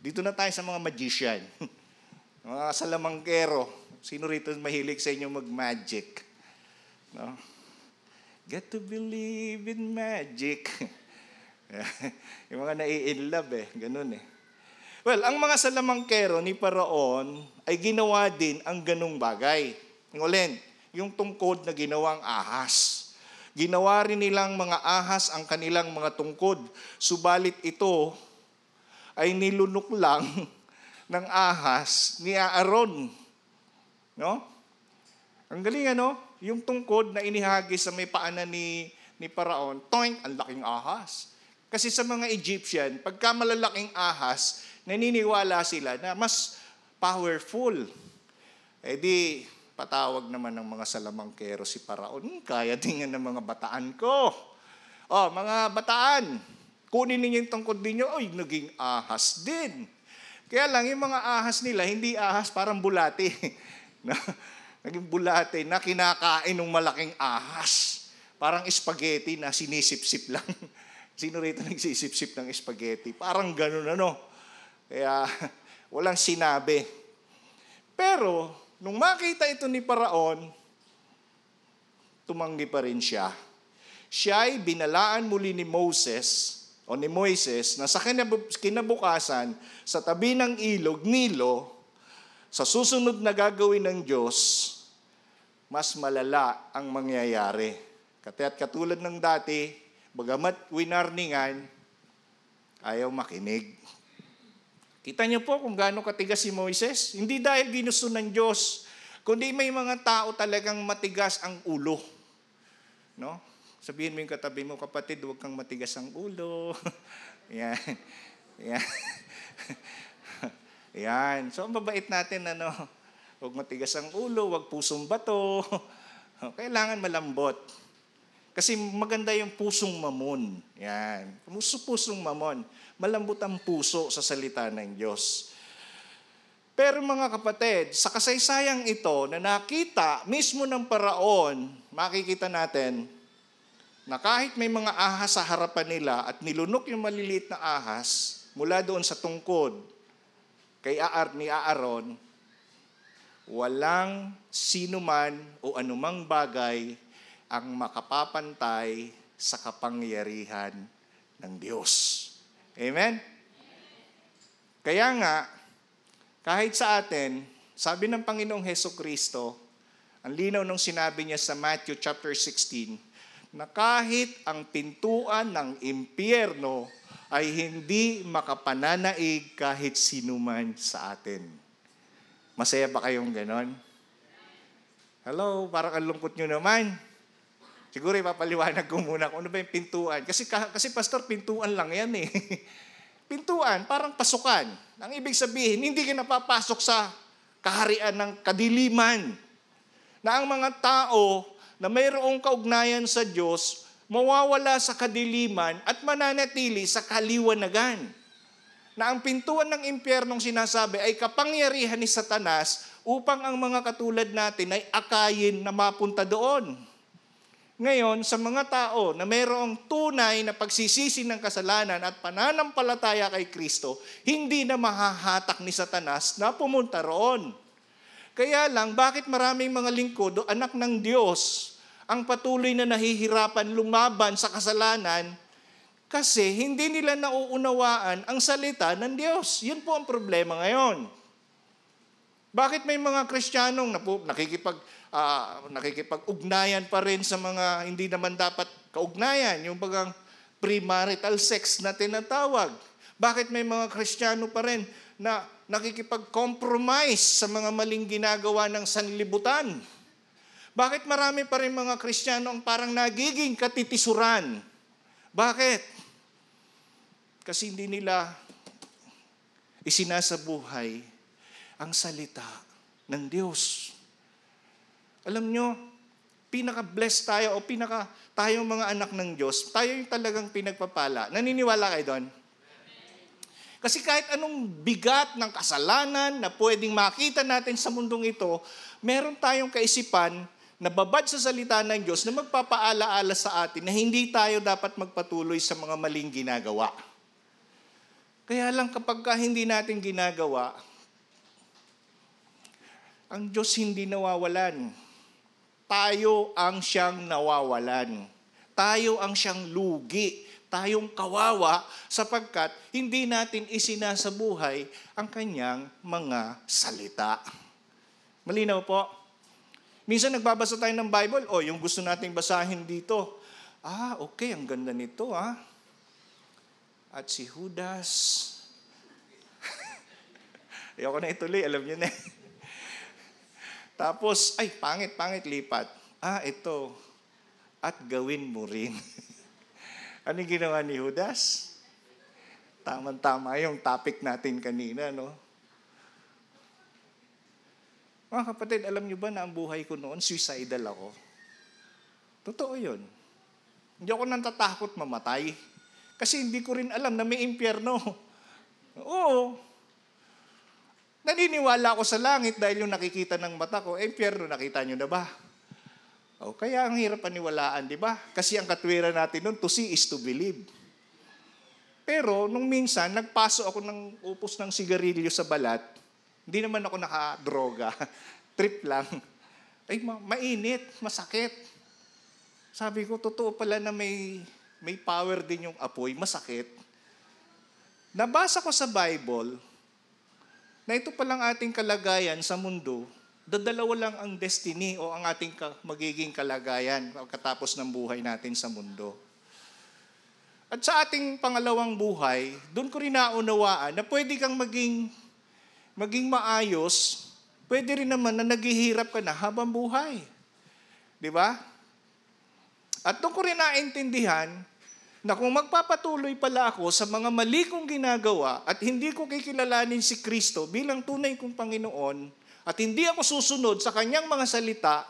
dito na tayo sa mga magician. mga salamangkero. Sino rito mahilig sa inyo mag-magic? No? Get to believe in magic. yung mga nai-in love eh. Ganun eh. Well, ang mga salamangkero ni Paraon ay ginawa din ang ganung bagay. Ngulin, yung tungkod na ginawang ahas. Ginawa rin nilang mga ahas ang kanilang mga tungkod. Subalit ito ay nilunok lang ng ahas ni Aaron. No? Ang galing ano? Yung tungkod na inihagis sa may paanan ni, ni Paraon, toink, ang laking ahas. Kasi sa mga Egyptian, pagka malalaking ahas, naniniwala sila na mas powerful. Eh di, patawag naman ng mga salamangkero si Paraon, hmm, kaya din yan ng mga bataan ko. Oh, mga bataan, Kunin ninyo yung tungkod ninyo, oy, naging ahas din. Kaya lang, yung mga ahas nila, hindi ahas, parang bulati. na, naging bulati na kinakain ng malaking ahas. Parang spaghetti na sinisip-sip lang. Sino rito nagsisip-sip ng spaghetti? Parang ganun ano. Kaya walang sinabi. Pero, nung makita ito ni Paraon, tumanggi pa rin siya. Siya ay binalaan muli ni Moses o ni Moises na sa kinabukasan sa tabi ng ilog Nilo sa susunod na gagawin ng Diyos mas malala ang mangyayari. Kata't katulad ng dati, bagamat winarningan, ayaw makinig. Kita niyo po kung gaano katigas si Moises? Hindi dahil ginusto ng Diyos, kundi may mga tao talagang matigas ang ulo. No? Sabihin mo yung katabi mo, kapatid, huwag kang matigas ang ulo. Yan. Yan. Yan. So, ang babait natin, ano, huwag matigas ang ulo, huwag pusong bato. Kailangan malambot. Kasi maganda yung pusong mamon. Yan. Puso pusong mamon. Malambot ang puso sa salita ng Diyos. Pero mga kapatid, sa kasaysayang ito na nakita mismo ng paraon, makikita natin, na kahit may mga ahas sa harapan nila at nilunok yung maliliit na ahas mula doon sa tungkod kay Aar ni Aaron, walang sinuman o anumang bagay ang makapapantay sa kapangyarihan ng Diyos. Amen? Kaya nga, kahit sa atin, sabi ng Panginoong Heso Kristo, ang linaw nung sinabi niya sa Matthew chapter 16, na kahit ang pintuan ng impyerno ay hindi makapananaig kahit sinuman sa atin. Masaya ba kayong ganon? Hello, parang ang lungkot nyo naman. Siguro ipapaliwanag ko muna kung ano ba yung pintuan. Kasi, kasi pastor, pintuan lang yan eh. pintuan, parang pasukan. Ang ibig sabihin, hindi ka napapasok sa kaharian ng kadiliman. Na ang mga tao na mayroong kaugnayan sa Diyos, mawawala sa kadiliman at mananatili sa kaliwanagan. Na ang pintuan ng impyernong sinasabi ay kapangyarihan ni Satanas upang ang mga katulad natin ay akayin na mapunta doon. Ngayon, sa mga tao na mayroong tunay na pagsisisi ng kasalanan at pananampalataya kay Kristo, hindi na mahahatak ni Satanas na pumunta roon. Kaya lang, bakit maraming mga lingkod o anak ng Diyos ang patuloy na nahihirapan lumaban sa kasalanan kasi hindi nila nauunawaan ang salita ng Diyos. Yun po ang problema ngayon. Bakit may mga Kristiyanong nakikipag, uh, nakikipag-ugnayan pa rin sa mga hindi naman dapat kaugnayan, yung bagang premarital sex na tinatawag? Bakit may mga Kristiyano pa rin na nakikipag-compromise sa mga maling ginagawa ng sanlibutan? Bakit marami pa rin mga Kristiyano ang parang nagiging katitisuran? Bakit? Kasi hindi nila isinasabuhay ang salita ng Diyos. Alam nyo, pinaka-blessed tayo o pinaka tayong mga anak ng Diyos, tayo yung talagang pinagpapala. Naniniwala kayo doon? Kasi kahit anong bigat ng kasalanan na pwedeng makita natin sa mundong ito, meron tayong kaisipan nababad sa salita ng Diyos na magpapaalaala sa atin na hindi tayo dapat magpatuloy sa mga maling ginagawa. Kaya lang kapag ka hindi natin ginagawa, ang Diyos hindi nawawalan. Tayo ang siyang nawawalan. Tayo ang siyang lugi. Tayong kawawa sapagkat hindi natin isinasabuhay ang kanyang mga salita. Malinaw po? Minsan nagbabasa tayo ng Bible, oh, yung gusto nating basahin dito. Ah, okay, ang ganda nito, ah. At si Judas. Ayoko na ituloy, alam niyo na. Tapos, ay, pangit, pangit, lipat. Ah, ito. At gawin mo rin. Anong ginawa ni Judas? Tama-tama yung topic natin kanina, no? Mga kapatid, alam niyo ba na ang buhay ko noon, suicidal ako? Totoo yun. Hindi ako natatakot mamatay. Kasi hindi ko rin alam na may impyerno. Oo. Naniniwala ako sa langit dahil yung nakikita ng mata ko, eh, impyerno, nakita niyo na ba? O, kaya ang hirap paniwalaan, di ba? Kasi ang katwiran natin noon, to see is to believe. Pero nung minsan, nagpaso ako ng upos ng sigarilyo sa balat, hindi naman ako nakadroga. Trip lang. Ay, ma- mainit, masakit. Sabi ko, totoo pala na may, may power din yung apoy, masakit. Nabasa ko sa Bible na ito palang ating kalagayan sa mundo, dadalawa lang ang destiny o ang ating magiging kalagayan pagkatapos ng buhay natin sa mundo. At sa ating pangalawang buhay, doon ko rin naunawaan na pwede kang maging maging maayos, pwede rin naman na naghihirap ka na habang buhay. Di ba? At doon ko rin naintindihan na kung magpapatuloy pala ako sa mga mali kong ginagawa at hindi ko kikilalanin si Kristo bilang tunay kong Panginoon at hindi ako susunod sa kanyang mga salita,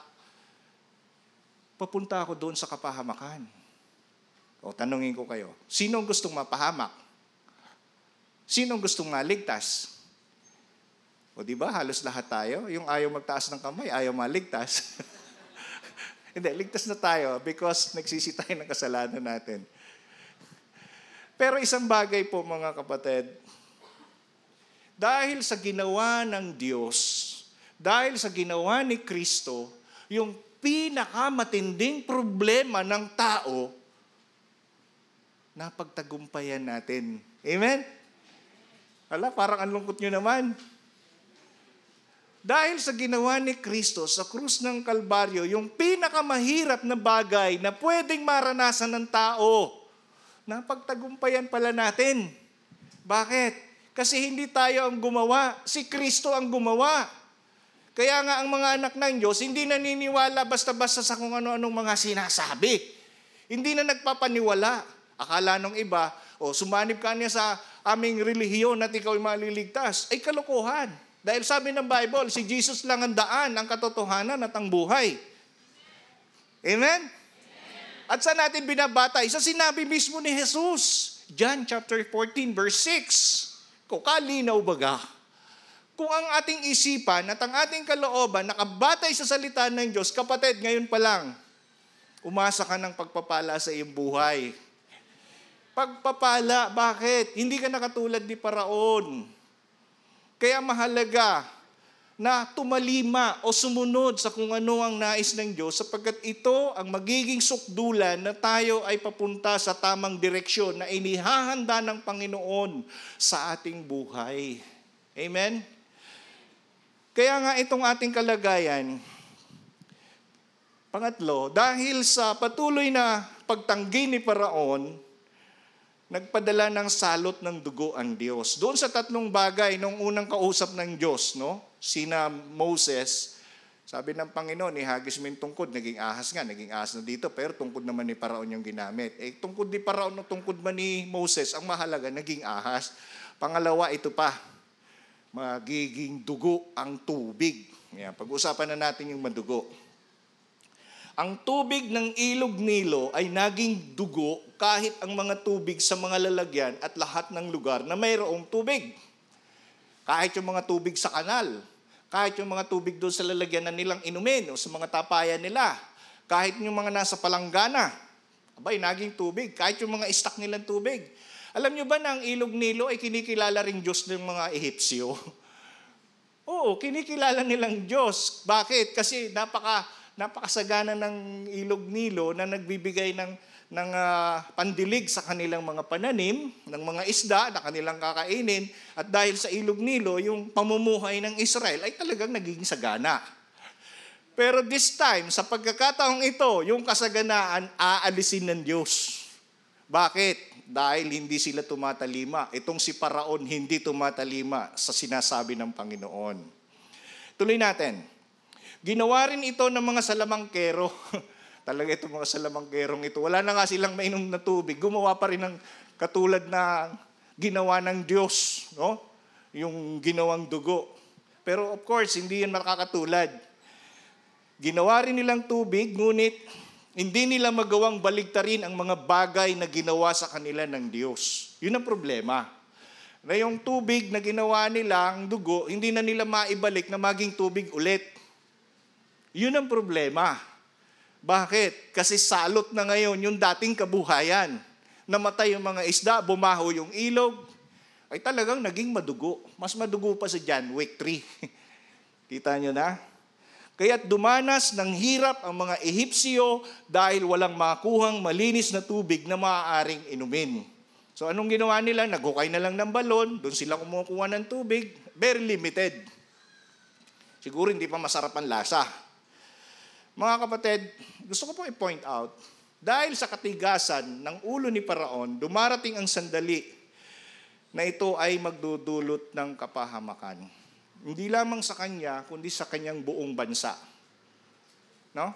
papunta ako doon sa kapahamakan. O tanungin ko kayo, sino gustong mapahamak? Sino gustong maligtas? O di ba, halos lahat tayo. Yung ayaw magtaas ng kamay, ayaw maligtas. Hindi, ligtas na tayo because nagsisi tayo ng kasalanan natin. Pero isang bagay po mga kapatid, dahil sa ginawa ng Diyos, Dahil sa ginawa ni Kristo, yung pinakamatinding problema ng tao, napagtagumpayan natin. Amen? Ala, parang ang lungkot nyo naman. Dahil sa ginawa ni Kristo sa krus ng Kalbaryo, yung pinakamahirap na bagay na pwedeng maranasan ng tao, napagtagumpayan pala natin. Bakit? Kasi hindi tayo ang gumawa, si Kristo ang gumawa. Kaya nga ang mga anak ng Diyos, hindi naniniwala basta-basta sa kung ano-anong mga sinasabi. Hindi na nagpapaniwala. Akala nung iba, o oh, sumanib ka niya sa aming relihiyon at ikaw ay maliligtas. Ay kalokohan. Dahil sabi ng Bible, si Jesus lang ang daan, ang katotohanan at ang buhay. Amen? At saan natin binabatay? Sa sinabi mismo ni Jesus. John chapter 14 verse 6. Kung kalinaw baga, kung ang ating isipan at ang ating kalooban nakabatay sa salita ng Diyos, kapatid, ngayon pa lang, umasa ka ng pagpapala sa iyong buhay. Pagpapala, bakit? Hindi ka nakatulad ni Paraon. Kaya mahalaga na tumalima o sumunod sa kung ano ang nais ng Diyos sapagkat ito ang magiging sukdulan na tayo ay papunta sa tamang direksyon na inihahanda ng Panginoon sa ating buhay. Amen? Kaya nga itong ating kalagayan, pangatlo, dahil sa patuloy na pagtanggi ni Paraon, nagpadala ng salot ng dugo ang Diyos. Doon sa tatlong bagay nung unang kausap ng Diyos, no? Sina Moses, sabi ng Panginoon, ihagis mo yung tungkod, naging ahas nga, naging ahas na dito, pero tungkod naman ni Paraon yung ginamit. Eh, tungkod ni Paraon o tungkod man ni Moses, ang mahalaga, naging ahas. Pangalawa, ito pa, magiging dugo ang tubig. Yan, pag-usapan na natin yung madugo. Ang tubig ng ilog Nilo ay naging dugo kahit ang mga tubig sa mga lalagyan at lahat ng lugar na mayroong tubig. Kahit yung mga tubig sa kanal, kahit yung mga tubig doon sa lalagyan na nilang inumin o sa mga tapayan nila, kahit yung mga nasa palanggana, abay, naging tubig, kahit yung mga istak nilang tubig. Alam nyo ba na ang ilog Nilo ay kinikilala ring Diyos ng mga Ehipsyo? Oo, kinikilala nilang Diyos. Bakit? Kasi napaka napakasagana ng ilog Nilo na nagbibigay ng, ng uh, pandilig sa kanilang mga pananim, ng mga isda na kanilang kakainin. At dahil sa ilog Nilo, yung pamumuhay ng Israel ay talagang naging sagana. Pero this time, sa pagkakataong ito, yung kasaganaan aalisin ng Diyos. Bakit? Dahil hindi sila tumatalima. Itong si Paraon hindi tumatalima sa sinasabi ng Panginoon. Tuloy natin. Ginawa rin ito ng mga salamangkero. Talaga itong mga salamangkerong ito. Wala na nga silang mainom na tubig. Gumawa pa rin ng katulad na ginawa ng Diyos. No? Yung ginawang dugo. Pero of course, hindi yan makakatulad. Ginawa rin nilang tubig, ngunit hindi nila magawang baligtarin ang mga bagay na ginawa sa kanila ng Diyos. Yun ang problema. Na yung tubig na ginawa nila, ang dugo, hindi na nila maibalik na maging tubig ulit. Yun ang problema. Bakit? Kasi salot na ngayon yung dating kabuhayan. Namatay yung mga isda, bumaho yung ilog, ay talagang naging madugo. Mas madugo pa sa John Wick 3. Kita nyo na? Kaya't dumanas ng hirap ang mga Ehipsyo dahil walang makuhang malinis na tubig na maaaring inumin. So anong ginawa nila? Naghukay na lang ng balon, doon sila kumukuha ng tubig, very limited. Siguro hindi pa masarap ang lasa. Mga kapatid, gusto ko po i-point out, dahil sa katigasan ng ulo ni Paraon, dumarating ang sandali na ito ay magdudulot ng kapahamakan. Hindi lamang sa kanya, kundi sa kanyang buong bansa. No?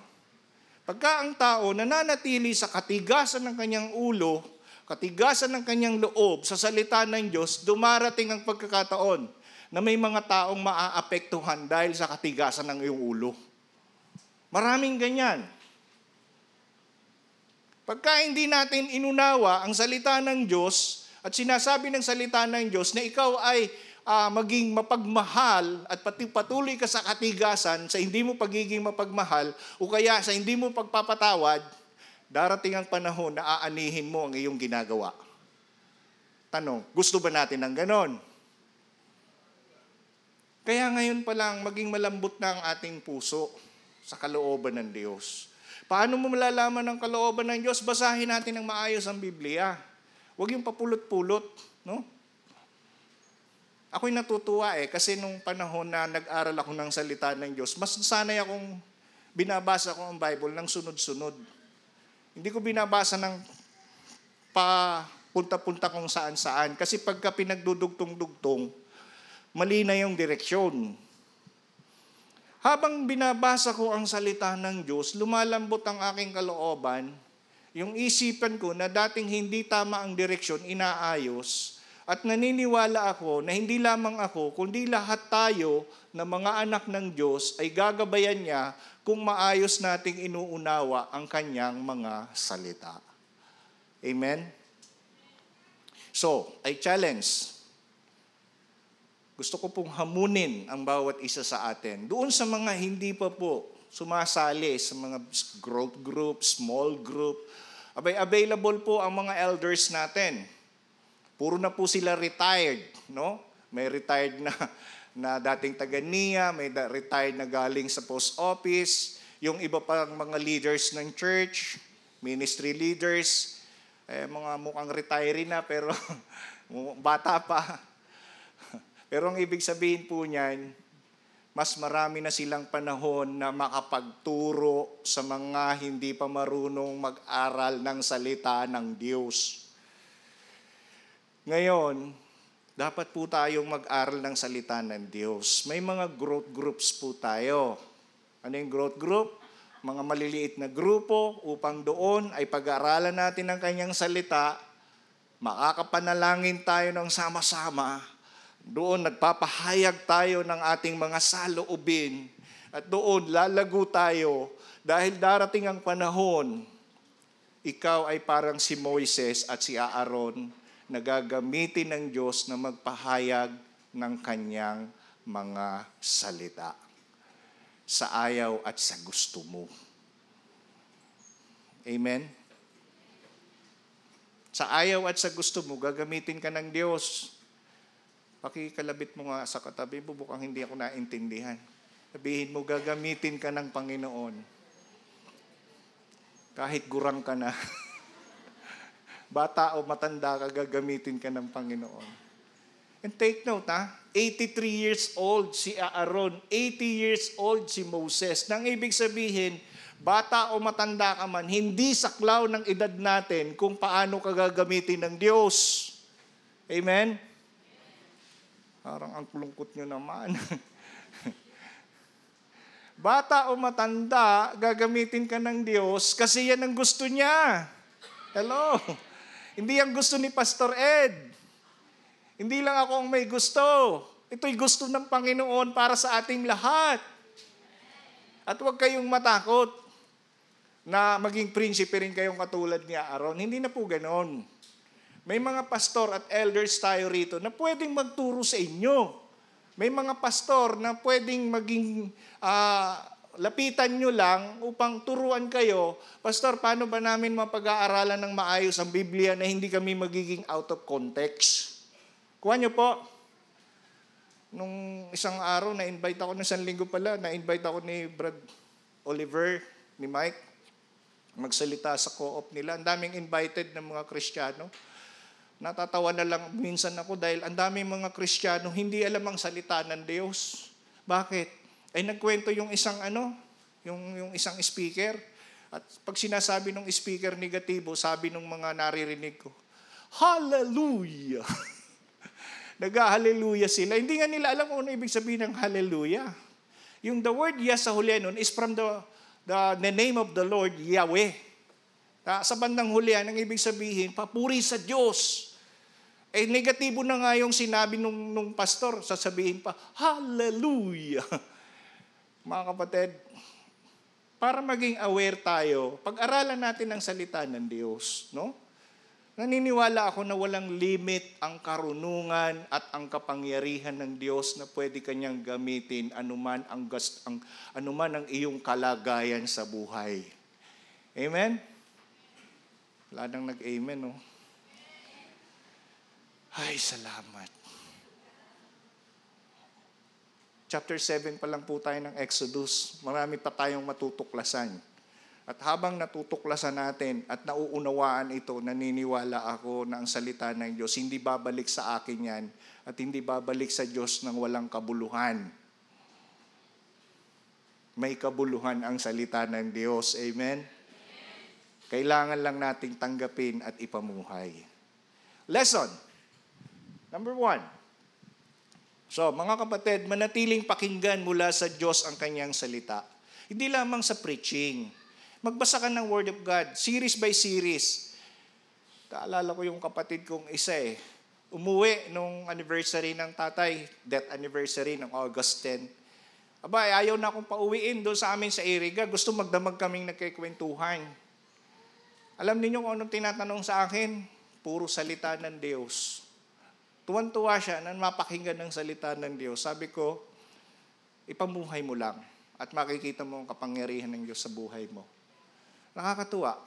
Pagka ang tao nananatili sa katigasan ng kanyang ulo, katigasan ng kanyang loob sa salita ng Diyos, dumarating ang pagkakataon na may mga taong maaapektuhan dahil sa katigasan ng iyong ulo. Maraming ganyan. Pagka hindi natin inunawa ang salita ng Diyos at sinasabi ng salita ng Diyos na ikaw ay uh, maging mapagmahal at pati patuloy ka sa katigasan sa hindi mo pagiging mapagmahal o kaya sa hindi mo pagpapatawad, darating ang panahon na aanihin mo ang iyong ginagawa. Tanong, gusto ba natin ng ganon? Kaya ngayon pa lang, maging malambot na ang ating puso sa kalooban ng Diyos. Paano mo malalaman ang kalooban ng Diyos? Basahin natin ng maayos ang Biblia. Huwag yung papulot-pulot, no? Ako'y natutuwa eh, kasi nung panahon na nag-aral ako ng salita ng Diyos, mas sanay akong binabasa ko ang Bible ng sunod-sunod. Hindi ko binabasa ng pa punta-punta kung saan-saan. Kasi pagka pinagdudugtong-dugtong, mali na yung direksyon. Habang binabasa ko ang salita ng Diyos, lumalambot ang aking kalooban, yung isipan ko na dating hindi tama ang direksyon, inaayos, at naniniwala ako na hindi lamang ako, kundi lahat tayo na mga anak ng Diyos ay gagabayan niya kung maayos nating inuunawa ang kanyang mga salita. Amen? So, I challenge. Gusto ko pong hamunin ang bawat isa sa atin. Doon sa mga hindi pa po sumasali sa mga growth group, small group, abay available po ang mga elders natin. Puro na po sila retired, no? May retired na na dating taga NIA, may da- retired na galing sa post office, yung iba pang mga leaders ng church, ministry leaders, eh, mga mukhang retiree na pero bata pa. Pero ang ibig sabihin po niyan, mas marami na silang panahon na makapagturo sa mga hindi pa marunong mag-aral ng salita ng Diyos. Ngayon, dapat po tayong mag-aral ng salita ng Diyos. May mga growth groups po tayo. Ano yung growth group? Mga maliliit na grupo upang doon ay pag-aaralan natin ang kanyang salita, makakapanalangin tayo ng sama-sama, doon nagpapahayag tayo ng ating mga saloobin, at doon lalago tayo dahil darating ang panahon, ikaw ay parang si Moises at si Aaron na gagamitin ng Diyos na magpahayag ng kanyang mga salita sa ayaw at sa gusto mo. Amen? Sa ayaw at sa gusto mo, gagamitin ka ng Diyos. Pakikalabit mo nga sa katabi mo, bukang hindi ako naintindihan. Sabihin mo, gagamitin ka ng Panginoon. Kahit gurang ka na. Bata o matanda ka, gagamitin ka ng Panginoon. And take note, ha? 83 years old si Aaron, 80 years old si Moses. Nang ibig sabihin, bata o matanda ka man, hindi saklaw ng edad natin kung paano ka gagamitin ng Diyos. Amen? Parang ang kulungkot nyo naman. Bata o matanda, gagamitin ka ng Diyos kasi yan ang gusto niya. Hello? Hindi ang gusto ni Pastor Ed. Hindi lang ako ang may gusto. Ito'y gusto ng Panginoon para sa ating lahat. At huwag kayong matakot na maging prinsipe rin kayong katulad ni Aaron. Hindi na po ganon. May mga pastor at elders tayo rito na pwedeng magturo sa inyo. May mga pastor na pwedeng maging ah, lapitan nyo lang upang turuan kayo, Pastor, paano ba namin mapag-aaralan ng maayos ang Biblia na hindi kami magiging out of context? Kuha nyo po. Nung isang araw, na-invite ako, ng isang linggo pala, na-invite ako ni Brad Oliver, ni Mike, magsalita sa co-op nila. Ang daming invited ng mga Kristiyano. Natatawa na lang minsan ako dahil ang daming mga Kristiyano hindi alam ang salita ng Diyos. Bakit? Ay nagkwento yung isang ano, yung, yung isang speaker. At pag sinasabi ng speaker negatibo, sabi ng mga naririnig ko, Hallelujah! Nag-hallelujah sila. Hindi nga nila alam kung ano ibig sabihin ng hallelujah. Yung the word yes sa huli nun is from the, the, the name of the Lord, Yahweh. Ta- Sa bandang huli, ang ibig sabihin, papuri sa Diyos. Eh, negatibo na nga yung sinabi nung, nung pastor, sasabihin pa, Hallelujah! Mga kapatid, para maging aware tayo, pag-aralan natin ang salita ng Diyos, no? Naniniwala ako na walang limit ang karunungan at ang kapangyarihan ng Diyos na pwede kanyang gamitin anuman ang, gas, ang anuman ang iyong kalagayan sa buhay. Amen? Wala nang nag-amen, no? Ay, salamat. Chapter 7 pa lang po tayo ng Exodus. Marami pa tayong matutuklasan. At habang natutuklasan natin at nauunawaan ito, naniniwala ako na ang salita ng Diyos, hindi babalik sa akin yan at hindi babalik sa Diyos ng walang kabuluhan. May kabuluhan ang salita ng Diyos. Amen? Kailangan lang nating tanggapin at ipamuhay. Lesson. Number one. So, mga kapatid, manatiling pakinggan mula sa Diyos ang kanyang salita. Hindi lamang sa preaching. Magbasa ka ng Word of God, series by series. Kaalala ko yung kapatid kong isa eh. Umuwi nung anniversary ng tatay, death anniversary ng August 10. Aba, ayaw na akong pauwiin doon sa amin sa Iriga. Gusto magdamag kaming nagkikwentuhan. Alam niyo kung anong tinatanong sa akin? Puro salita ng Diyos. Tuwan-tuwa siya na mapakinggan ng salita ng Diyos. Sabi ko, ipamuhay mo lang at makikita mo ang kapangyarihan ng Diyos sa buhay mo. Nakakatuwa.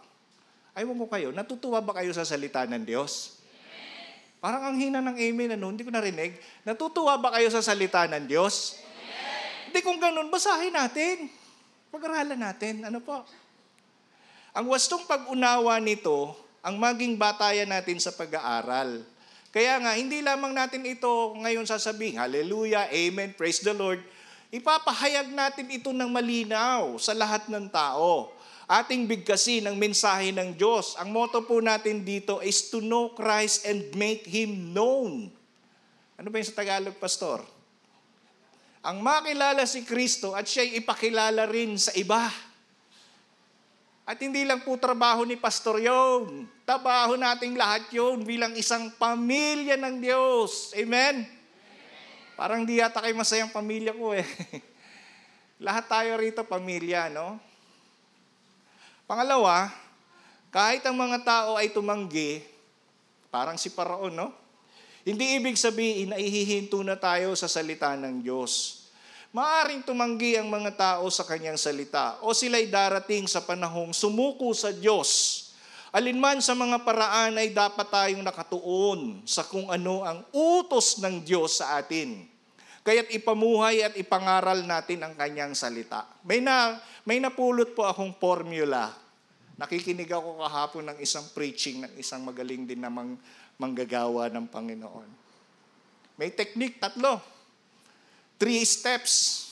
Ayaw mo kayo, natutuwa ba kayo sa salita ng Diyos? Amen. Parang ang hina ng amen, ano? Hindi ko narinig. Natutuwa ba kayo sa salita ng Diyos? Amen. Hindi kung ganun, basahin natin. Pag-aralan natin. Ano po? Ang wastong pag-unawa nito, ang maging batayan natin sa pag-aaral. Kaya nga, hindi lamang natin ito ngayon sasabihin, Hallelujah, Amen, Praise the Lord. Ipapahayag natin ito ng malinaw sa lahat ng tao ating bigkasin ang mensahe ng Diyos. Ang motto po natin dito is to know Christ and make Him known. Ano ba yung sa Tagalog, Pastor? Ang makilala si Kristo at siya'y ipakilala rin sa iba. At hindi lang po trabaho ni Pastor yun. Trabaho nating lahat yun bilang isang pamilya ng Diyos. Amen? Parang di yata kayo masayang pamilya ko eh. lahat tayo rito pamilya, no? Pangalawa, kahit ang mga tao ay tumanggi, parang si Paraon, no? Hindi ibig sabihin na ihihinto na tayo sa salita ng Diyos. Maaring tumanggi ang mga tao sa kanyang salita o sila'y darating sa panahong sumuko sa Diyos. Alinman sa mga paraan ay dapat tayong nakatuon sa kung ano ang utos ng Diyos sa atin. Kaya't ipamuhay at ipangaral natin ang kanyang salita. May, na, may napulot po akong formula. Nakikinig ako kahapon ng isang preaching ng isang magaling din namang manggagawa ng Panginoon. May technique, tatlo. Three steps.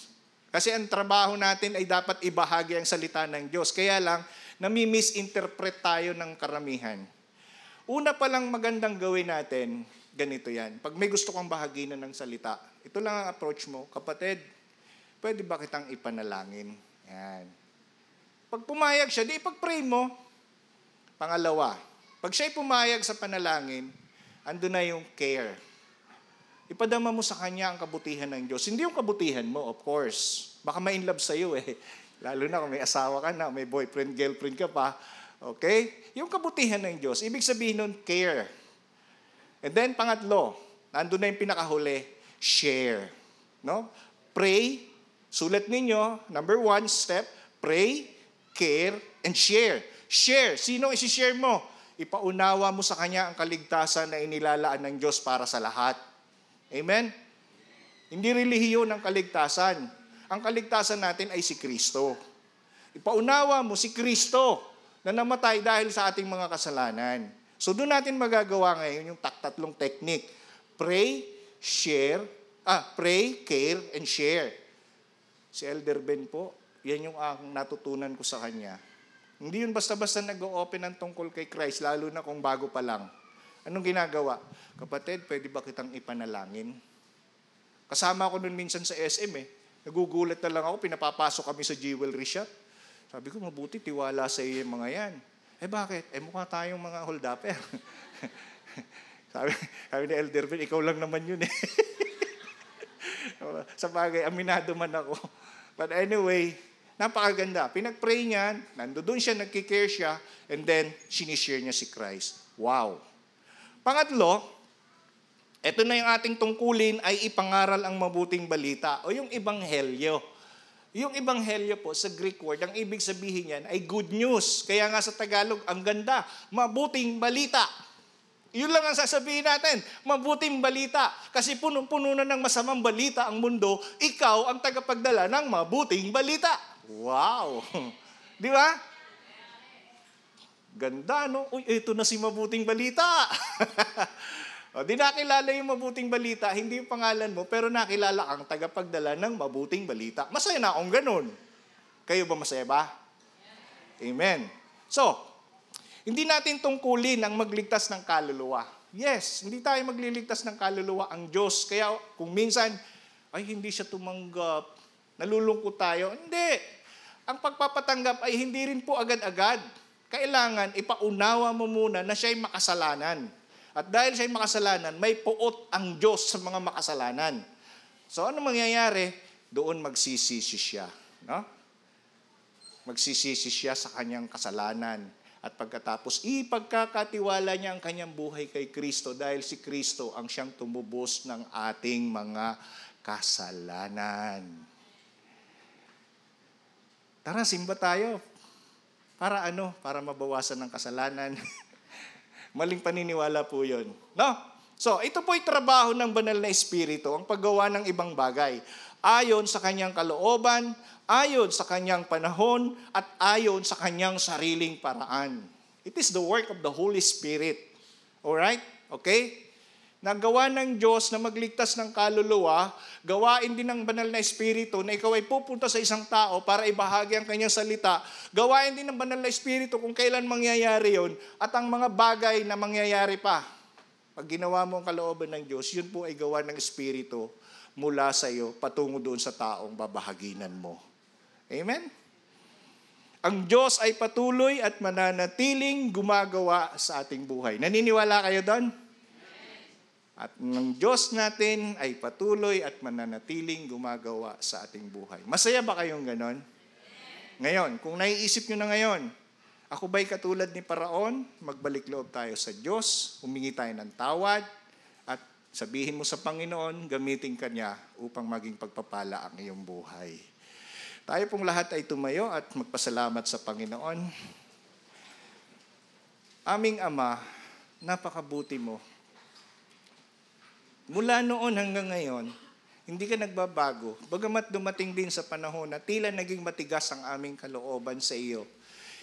Kasi ang trabaho natin ay dapat ibahagi ang salita ng Diyos. Kaya lang, nami-misinterpret tayo ng karamihan. Una pa lang magandang gawin natin, ganito yan. Pag may gusto kang bahaginan ng salita, ito lang ang approach mo. Kapatid, pwede ba kitang ipanalangin? Yan. Pag pumayag siya, di pag-pray mo. Pangalawa, pag siya'y pumayag sa panalangin, ando na yung care. Ipadama mo sa kanya ang kabutihan ng Diyos. Hindi yung kabutihan mo, of course. Baka may in love sa'yo eh. Lalo na kung may asawa ka na, may boyfriend, girlfriend ka pa. Okay? Yung kabutihan ng Diyos, ibig sabihin nun, care. And then, pangatlo, nandun na yung pinakahuli, share. No? Pray, sulat ninyo, number one step, pray, care, and share. Share. Sino isi-share mo? Ipaunawa mo sa kanya ang kaligtasan na inilalaan ng Diyos para sa lahat. Amen? Hindi relihiyon ang kaligtasan. Ang kaligtasan natin ay si Kristo. Ipaunawa mo si Kristo na namatay dahil sa ating mga kasalanan. So doon natin magagawa ngayon yung tatlong technique. Pray, share, ah, pray, care, and share. Si Elder Ben po, yan yung ang natutunan ko sa kanya. Hindi yun basta-basta nag-open ng tungkol kay Christ, lalo na kung bago pa lang. Anong ginagawa? Kapatid, pwede ba kitang ipanalangin? Kasama ko nun minsan sa SM eh. Nagugulat na lang ako, pinapapasok kami sa jewelry shop. Sabi ko, mabuti, tiwala sa iyo yung mga yan. Eh bakit? Eh mukha tayong mga holdapper. sabi, sabi ni Elder Ben, ikaw lang naman yun eh. sa bagay, aminado man ako. But anyway, napakaganda. Pinag-pray niya, nandoon siya, nagkikare siya, and then, sinishare niya si Christ. Wow. Pangatlo, ito na yung ating tungkulin ay ipangaral ang mabuting balita o yung ebanghelyo. Yung ebanghelyo po sa Greek word, ang ibig sabihin yan ay good news. Kaya nga sa Tagalog, ang ganda, mabuting balita. Yun lang ang sasabihin natin. Mabuting balita. Kasi puno-puno na ng masamang balita ang mundo, ikaw ang tagapagdala ng mabuting balita. Wow! Di ba? Ganda, no? Uy, ito na si mabuting balita. o, di nakilala yung mabuting balita, hindi yung pangalan mo, pero nakilala kang tagapagdala ng mabuting balita. Masaya na akong ganun. Kayo ba masaya ba? Amen. So, hindi natin tungkulin ang magligtas ng kaluluwa. Yes, hindi tayo magliligtas ng kaluluwa ang Diyos. Kaya kung minsan, ay hindi siya tumanggap, nalulungkot tayo. Hindi. Ang pagpapatanggap ay hindi rin po agad-agad. Kailangan ipaunawa mo muna na siya'y makasalanan. At dahil siya'y makasalanan, may puot ang Diyos sa mga makasalanan. So ano mangyayari? Doon magsisisi siya. No? Magsisisi siya sa kanyang kasalanan. At pagkatapos, ipagkakatiwala niya ang kanyang buhay kay Kristo dahil si Kristo ang siyang tumubos ng ating mga kasalanan. Tara, simba tayo. Para ano? Para mabawasan ng kasalanan. Maling paniniwala po yun. No? So, ito po'y trabaho ng banal na espiritu, ang paggawa ng ibang bagay. Ayon sa kanyang kalooban, ayon sa kanyang panahon, at ayon sa kanyang sariling paraan. It is the work of the Holy Spirit. Alright? Okay? Nagawa ng Diyos na magligtas ng kaluluwa, gawain din ng banal na espiritu na ikaw ay pupunta sa isang tao para ibahagi ang kanyang salita. Gawain din ng banal na espiritu kung kailan mangyayari yon at ang mga bagay na mangyayari pa. Pag ginawa mo ang kalooban ng Diyos, yun po ay gawa ng espiritu mula sa iyo patungo doon sa taong babahaginan mo. Amen? Ang Diyos ay patuloy at mananatiling gumagawa sa ating buhay. Naniniwala kayo doon? At ng Diyos natin ay patuloy at mananatiling gumagawa sa ating buhay. Masaya ba kayong ganon? Ngayon, kung naiisip nyo na ngayon, ako ba'y katulad ni Paraon? Magbalik loob tayo sa Diyos, humingi tayo ng tawad, at sabihin mo sa Panginoon, gamitin ka niya upang maging pagpapala ang iyong buhay. Tayo pong lahat ay tumayo at magpasalamat sa Panginoon. Aming Ama, napakabuti mo Mula noon hanggang ngayon, hindi ka nagbabago. Bagamat dumating din sa panahon na tila naging matigas ang aming kalooban sa iyo,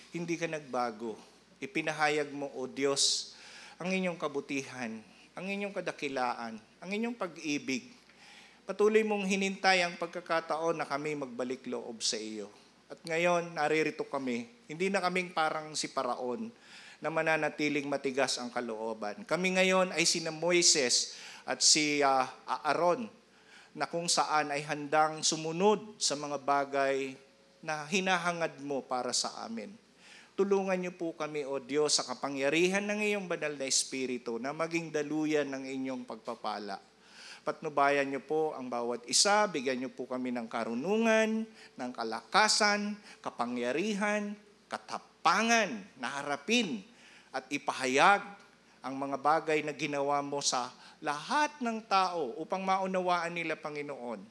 hindi ka nagbago. Ipinahayag mo, O Diyos, ang inyong kabutihan, ang inyong kadakilaan, ang inyong pag-ibig. Patuloy mong hinintay ang pagkakataon na kami magbalik loob sa iyo. At ngayon, naririto kami. Hindi na kaming parang si Paraon na mananatiling matigas ang kalooban. Kami ngayon ay sina Moises at si uh, Aaron na kung saan ay handang sumunod sa mga bagay na hinahangad mo para sa amin. Tulungan niyo po kami, O Diyos, sa kapangyarihan ng iyong banal na Espiritu na maging daluyan ng inyong pagpapala. Patnubayan niyo po ang bawat isa, bigyan niyo po kami ng karunungan, ng kalakasan, kapangyarihan, katapangan na harapin at ipahayag ang mga bagay na ginawa mo sa lahat ng tao upang maunawaan nila, Panginoon,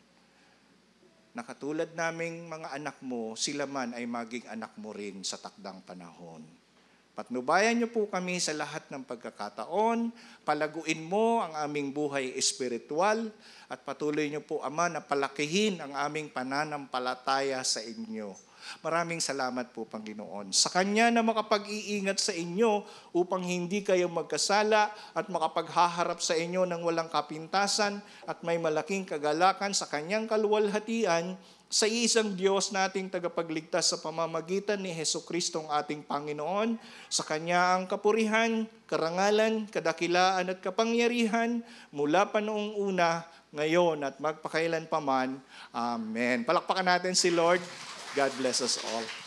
na katulad naming mga anak mo, sila man ay maging anak mo rin sa takdang panahon. Patnubayan niyo po kami sa lahat ng pagkakataon, palaguin mo ang aming buhay espiritual, at patuloy niyo po, Ama, na palakihin ang aming pananampalataya sa inyo Maraming salamat po, Panginoon. Sa Kanya na makapag-iingat sa inyo upang hindi kayo magkasala at makapaghaharap sa inyo ng walang kapintasan at may malaking kagalakan sa Kanyang kaluwalhatian sa isang Diyos nating tagapagligtas sa pamamagitan ni Heso Kristo ang ating Panginoon. Sa Kanya ang kapurihan, karangalan, kadakilaan at kapangyarihan mula pa noong una, ngayon at magpakailan paman. Amen. Palakpakan natin si Lord. God bless us all.